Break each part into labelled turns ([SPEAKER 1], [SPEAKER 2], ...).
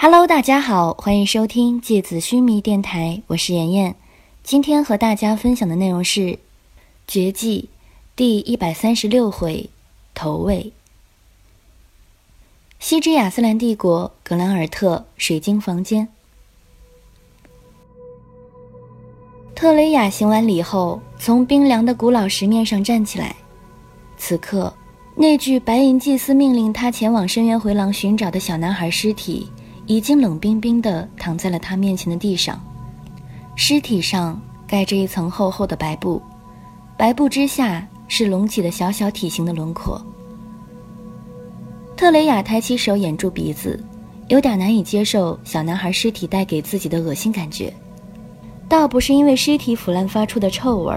[SPEAKER 1] Hello，大家好，欢迎收听芥子须弥电台，我是妍妍。今天和大家分享的内容是《绝技》第一百三十六回投喂。西之亚斯兰帝国格兰尔特水晶房间，特雷雅行完礼后，从冰凉的古老石面上站起来。此刻，那具白银祭司命令他前往深渊回廊寻找的小男孩尸体。已经冷冰冰地躺在了他面前的地上，尸体上盖着一层厚厚的白布，白布之下是隆起的小小体型的轮廓。特雷雅抬起手掩住鼻子，有点难以接受小男孩尸体带给自己的恶心感觉，倒不是因为尸体腐烂发出的臭味，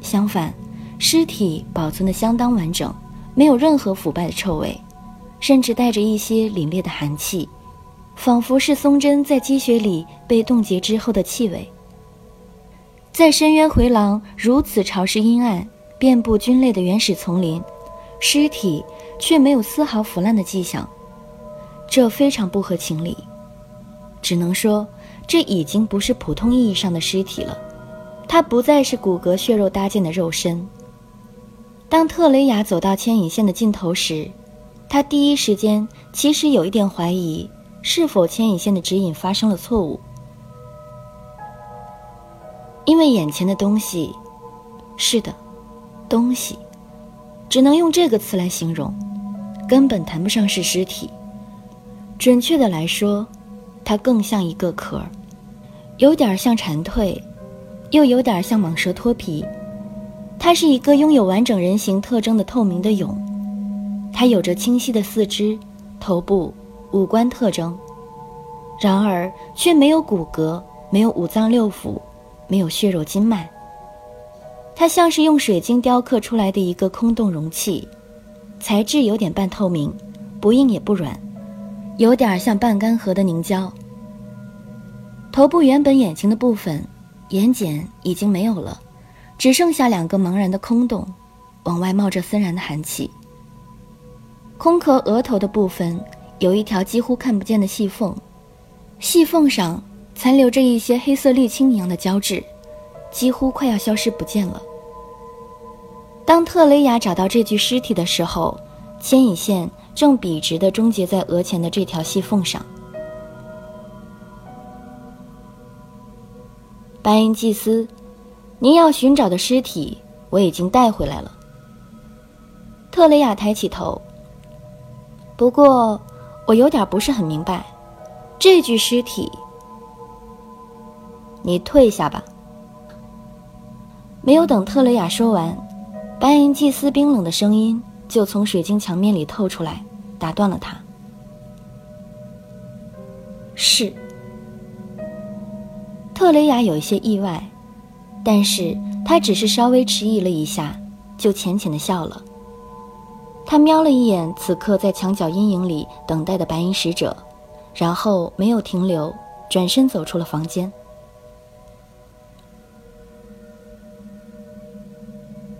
[SPEAKER 1] 相反，尸体保存的相当完整，没有任何腐败的臭味，甚至带着一些凛冽的寒气。仿佛是松针在积雪里被冻结之后的气味。在深渊回廊如此潮湿阴暗、遍布菌类的原始丛林，尸体却没有丝毫腐烂的迹象，这非常不合情理。只能说，这已经不是普通意义上的尸体了，它不再是骨骼血肉搭建的肉身。当特雷雅走到牵引线的尽头时，他第一时间其实有一点怀疑。是否牵引线的指引发生了错误？因为眼前的东西，是的，东西，只能用这个词来形容，根本谈不上是尸体。准确的来说，它更像一个壳，有点像蝉蜕，又有点像蟒蛇脱皮。它是一个拥有完整人形特征的透明的蛹，它有着清晰的四肢、头部。五官特征，然而却没有骨骼，没有五脏六腑，没有血肉筋脉。它像是用水晶雕刻出来的一个空洞容器，材质有点半透明，不硬也不软，有点像半干涸的凝胶。头部原本眼睛的部分，眼睑已经没有了，只剩下两个茫然的空洞，往外冒着森然的寒气。空壳额头的部分。有一条几乎看不见的细缝，细缝上残留着一些黑色沥青一样的胶质，几乎快要消失不见了。当特雷雅找到这具尸体的时候，牵引线正笔直地终结在额前的这条细缝上。白银祭司，您要寻找的尸体我已经带回来了。特雷雅抬起头，不过。我有点不是很明白，这具尸体。你退下吧。没有等特雷雅说完，白银祭司冰冷的声音就从水晶墙面里透出来，打断了他。是。特雷雅有一些意外，但是他只是稍微迟疑了一下，就浅浅的笑了。他瞄了一眼此刻在墙角阴影里等待的白银使者，然后没有停留，转身走出了房间。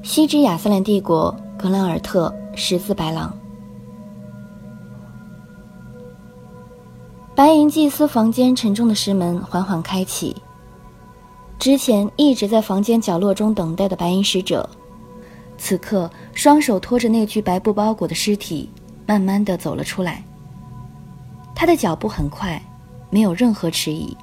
[SPEAKER 1] 西之亚斯兰帝国格兰尔特十字白狼，白银祭司房间沉重的石门缓缓开启，之前一直在房间角落中等待的白银使者。此刻，双手托着那具白布包裹的尸体，慢慢的走了出来。他的脚步很快，没有任何迟疑。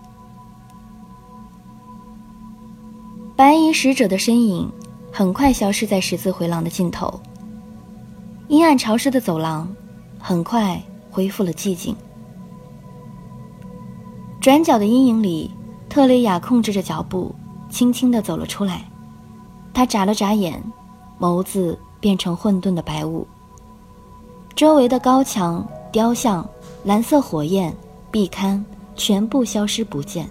[SPEAKER 1] 白银使者的身影很快消失在十字回廊的尽头。阴暗潮湿的走廊很快恢复了寂静。转角的阴影里，特蕾雅控制着脚步，轻轻的走了出来。她眨了眨眼。眸子变成混沌的白雾，周围的高墙、雕像、蓝色火焰、壁龛全部消失不见，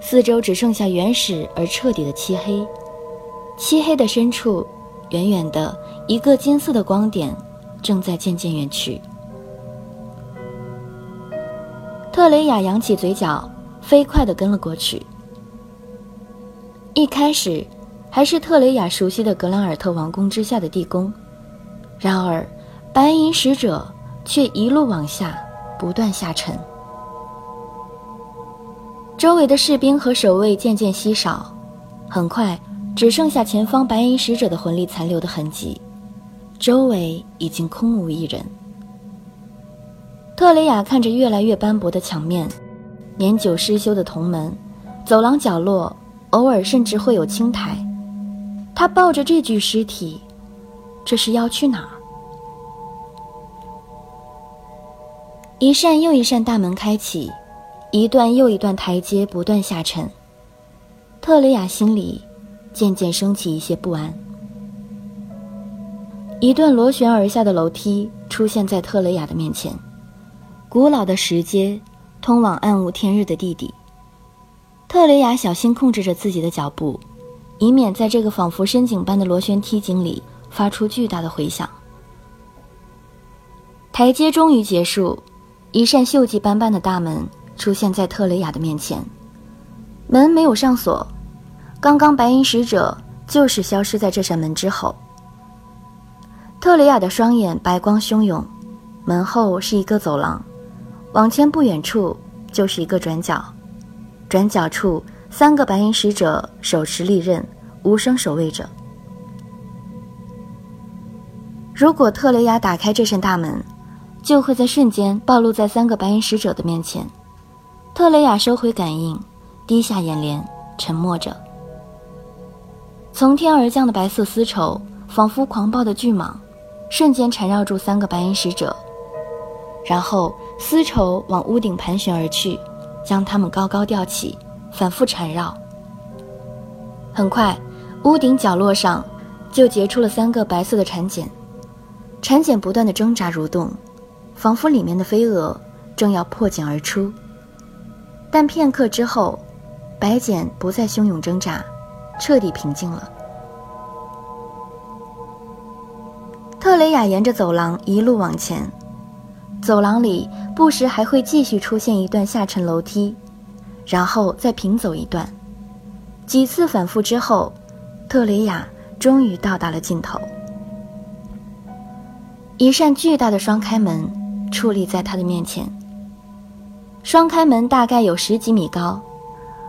[SPEAKER 1] 四周只剩下原始而彻底的漆黑。漆黑的深处，远远的一个金色的光点正在渐渐远去。特雷雅扬起嘴角，飞快地跟了过去。一开始。还是特雷雅熟悉的格兰尔特王宫之下的地宫，然而，白银使者却一路往下，不断下沉。周围的士兵和守卫渐渐稀少，很快只剩下前方白银使者的魂力残留的痕迹，周围已经空无一人。特雷雅看着越来越斑驳的墙面，年久失修的铜门，走廊角落偶尔甚至会有青苔。他抱着这具尸体，这是要去哪儿？一扇又一扇大门开启，一段又一段台阶不断下沉。特雷雅心里渐渐升起一些不安。一段螺旋而下的楼梯出现在特雷雅的面前。古老的石阶，通往暗无天日的地底。特雷雅小心控制着自己的脚步，以免在这个仿佛深井般的螺旋梯井里发出巨大的回响。台阶终于结束，一扇锈迹斑斑的大门出现在特雷雅的面前。门没有上锁，刚刚白银使者就是消失在这扇门之后。特雷雅的双眼白光汹涌，门后是一个走廊。往前不远处就是一个转角，转角处三个白银使者手持利刃，无声守卫着。如果特雷雅打开这扇大门，就会在瞬间暴露在三个白银使者的面前。特雷雅收回感应，低下眼帘，沉默着。从天而降的白色丝绸，仿佛狂暴的巨蟒，瞬间缠绕住三个白银使者。然后丝绸往屋顶盘旋而去，将它们高高吊起，反复缠绕。很快，屋顶角落上就结出了三个白色的蚕茧，蚕茧不断的挣扎蠕动，仿佛里面的飞蛾正要破茧而出。但片刻之后，白茧不再汹涌挣扎，彻底平静了。特雷雅沿着走廊一路往前。走廊里不时还会继续出现一段下沉楼梯，然后再平走一段。几次反复之后，特雷雅终于到达了尽头。一扇巨大的双开门矗立在他的面前。双开门大概有十几米高，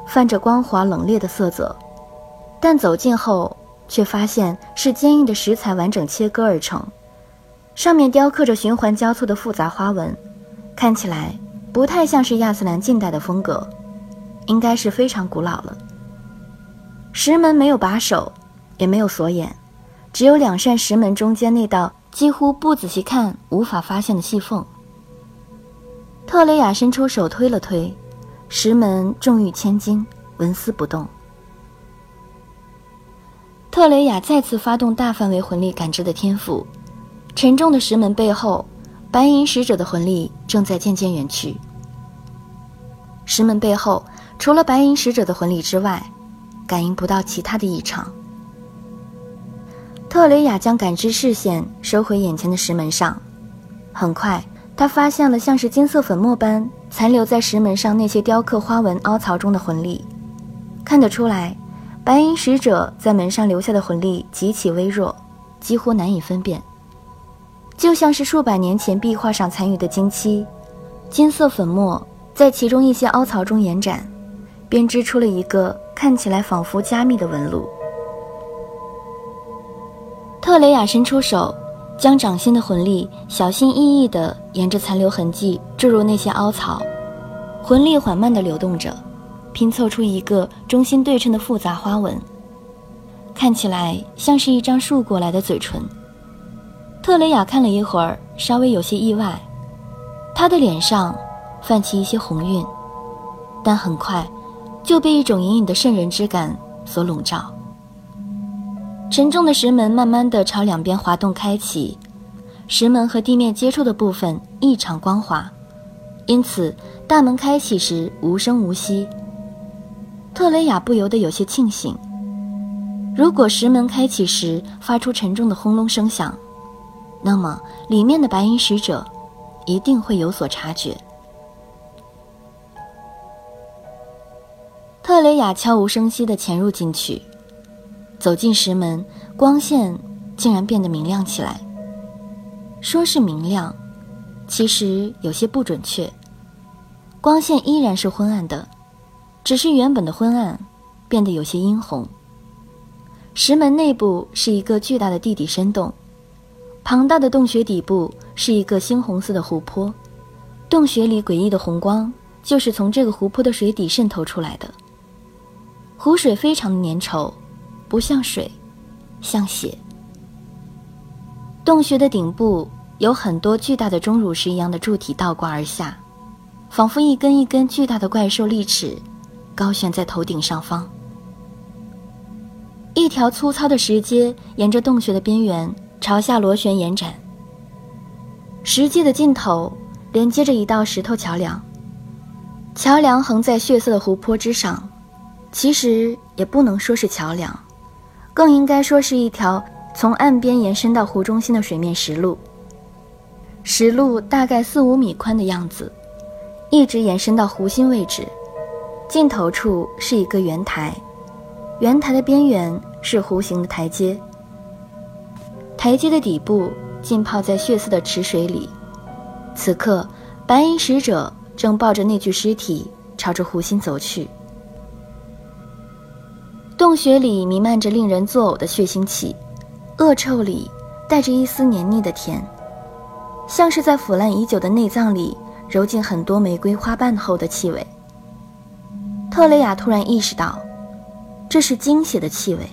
[SPEAKER 1] 泛着光滑冷冽的色泽，但走近后却发现是坚硬的石材完整切割而成。上面雕刻着循环交错的复杂花纹，看起来不太像是亚斯兰近代的风格，应该是非常古老了。石门没有把手，也没有锁眼，只有两扇石门中间那道几乎不仔细看无法发现的细缝。特雷雅伸出手推了推，石门重逾千斤，纹丝不动。特雷雅再次发动大范围魂力感知的天赋。沉重的石门背后，白银使者的魂力正在渐渐远去。石门背后，除了白银使者的魂力之外，感应不到其他的异常。特雷雅将感知视线收回眼前的石门上，很快，他发现了像是金色粉末般残留在石门上那些雕刻花纹凹槽中的魂力。看得出来，白银使者在门上留下的魂力极其微弱，几乎难以分辨。就像是数百年前壁画上残余的金漆，金色粉末在其中一些凹槽中延展，编织出了一个看起来仿佛加密的纹路。特雷雅伸出手，将掌心的魂力小心翼翼地沿着残留痕迹注入那些凹槽，魂力缓慢地流动着，拼凑出一个中心对称的复杂花纹，看起来像是一张竖过来的嘴唇。特雷雅看了一会儿，稍微有些意外，她的脸上泛起一些红晕，但很快就被一种隐隐的渗人之感所笼罩。沉重的石门慢慢的朝两边滑动开启，石门和地面接触的部分异常光滑，因此大门开启时无声无息。特雷雅不由得有些庆幸，如果石门开启时发出沉重的轰隆声响。那么，里面的白银使者一定会有所察觉。特雷雅悄无声息地潜入进去，走进石门，光线竟然变得明亮起来。说是明亮，其实有些不准确，光线依然是昏暗的，只是原本的昏暗变得有些殷红。石门内部是一个巨大的地底深洞，庞大的洞穴底部是一个猩红色的湖泊，洞穴里诡异的红光就是从这个湖泊的水底渗透出来的。湖水非常的粘稠，不像水，像血。洞穴的顶部有很多巨大的钟乳石一样的柱体倒挂而下，仿佛一根一根巨大的怪兽利齿，高悬在头顶上方。一条粗糙的石阶沿着洞穴的边缘朝下螺旋延展。石阶的尽头连接着一道石头桥梁，桥梁横在血色的湖泊之上。其实也不能说是桥梁，更应该说是一条从岸边延伸到湖中心的水面石路。石路大概四五米宽的样子，一直延伸到湖心位置，尽头处是一个圆台，圆台的边缘是弧形的台阶。台阶的底部浸泡在血色的池水里，此刻白银使者正抱着那具尸体朝着湖心走去。洞穴里弥漫着令人作呕的血腥气，恶臭里带着一丝黏腻的甜，像是在腐烂已久的内脏里揉进很多玫瑰花瓣后的气味。特雷雅突然意识到，这是精血的气味。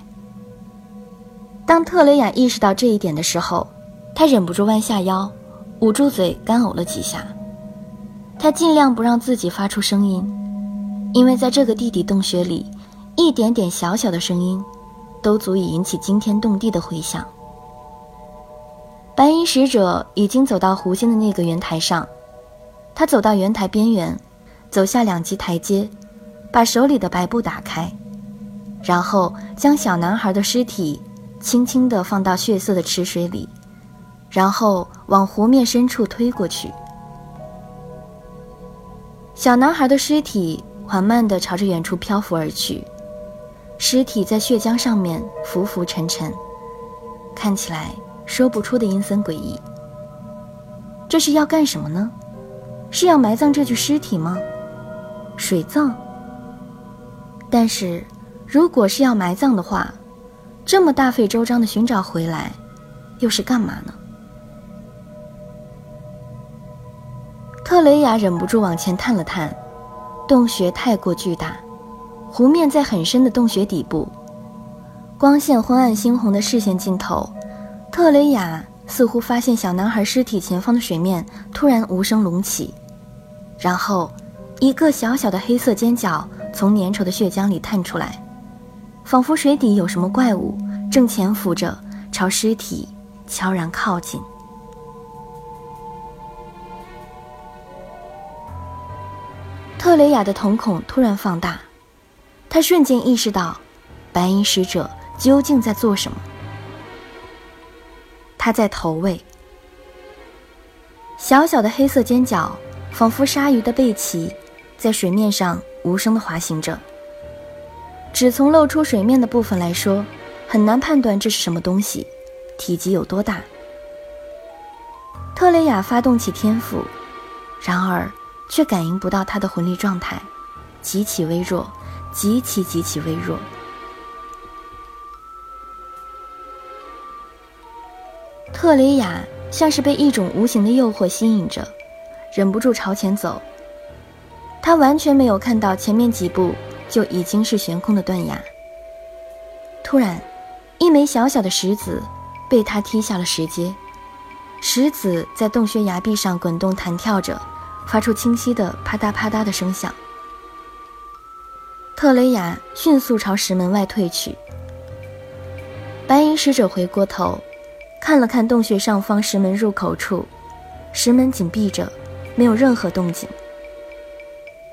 [SPEAKER 1] 当特雷雅意识到这一点的时候，她忍不住弯下腰，捂住嘴干呕了几下。她尽量不让自己发出声音，因为在这个地底洞穴里。一点点小小的声音，都足以引起惊天动地的回响。白银使者已经走到湖心的那个圆台上，他走到圆台边缘，走下两级台阶，把手里的白布打开，然后将小男孩的尸体轻轻地放到血色的池水里，然后往湖面深处推过去。小男孩的尸体缓慢地朝着远处漂浮而去。尸体在血浆上面浮浮沉沉，看起来说不出的阴森诡异。这是要干什么呢？是要埋葬这具尸体吗？水葬？但是，如果是要埋葬的话，这么大费周章的寻找回来，又是干嘛呢？特雷雅忍不住往前探了探，洞穴太过巨大。湖面在很深的洞穴底部，光线昏暗，猩红的视线尽头，特雷雅似乎发现小男孩尸体前方的水面突然无声隆起，然后，一个小小的黑色尖角从粘稠的血浆里探出来，仿佛水底有什么怪物正潜伏着，朝尸体悄然靠近。特雷雅的瞳孔突然放大。他瞬间意识到，白银使者究竟在做什么。他在投喂。小小的黑色尖角，仿佛鲨鱼的背鳍，在水面上无声的滑行着。只从露出水面的部分来说，很难判断这是什么东西，体积有多大。特雷雅发动起天赋，然而却感应不到他的魂力状态，极其微弱。极其极其微弱。特雷雅像是被一种无形的诱惑吸引着，忍不住朝前走。他完全没有看到前面几步就已经是悬空的断崖。突然，一枚小小的石子被他踢下了石阶，石子在洞穴崖壁上滚动弹跳着，发出清晰的啪嗒啪嗒的声响。特雷雅迅速朝石门外退去。白银使者回过头，看了看洞穴上方石门入口处，石门紧闭着，没有任何动静。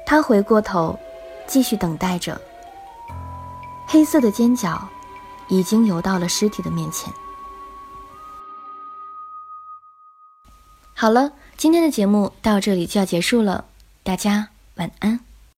[SPEAKER 1] 他回过头，继续等待着。黑色的尖角已经游到了尸体的面前。好了，今天的节目到这里就要结束了，大家晚安。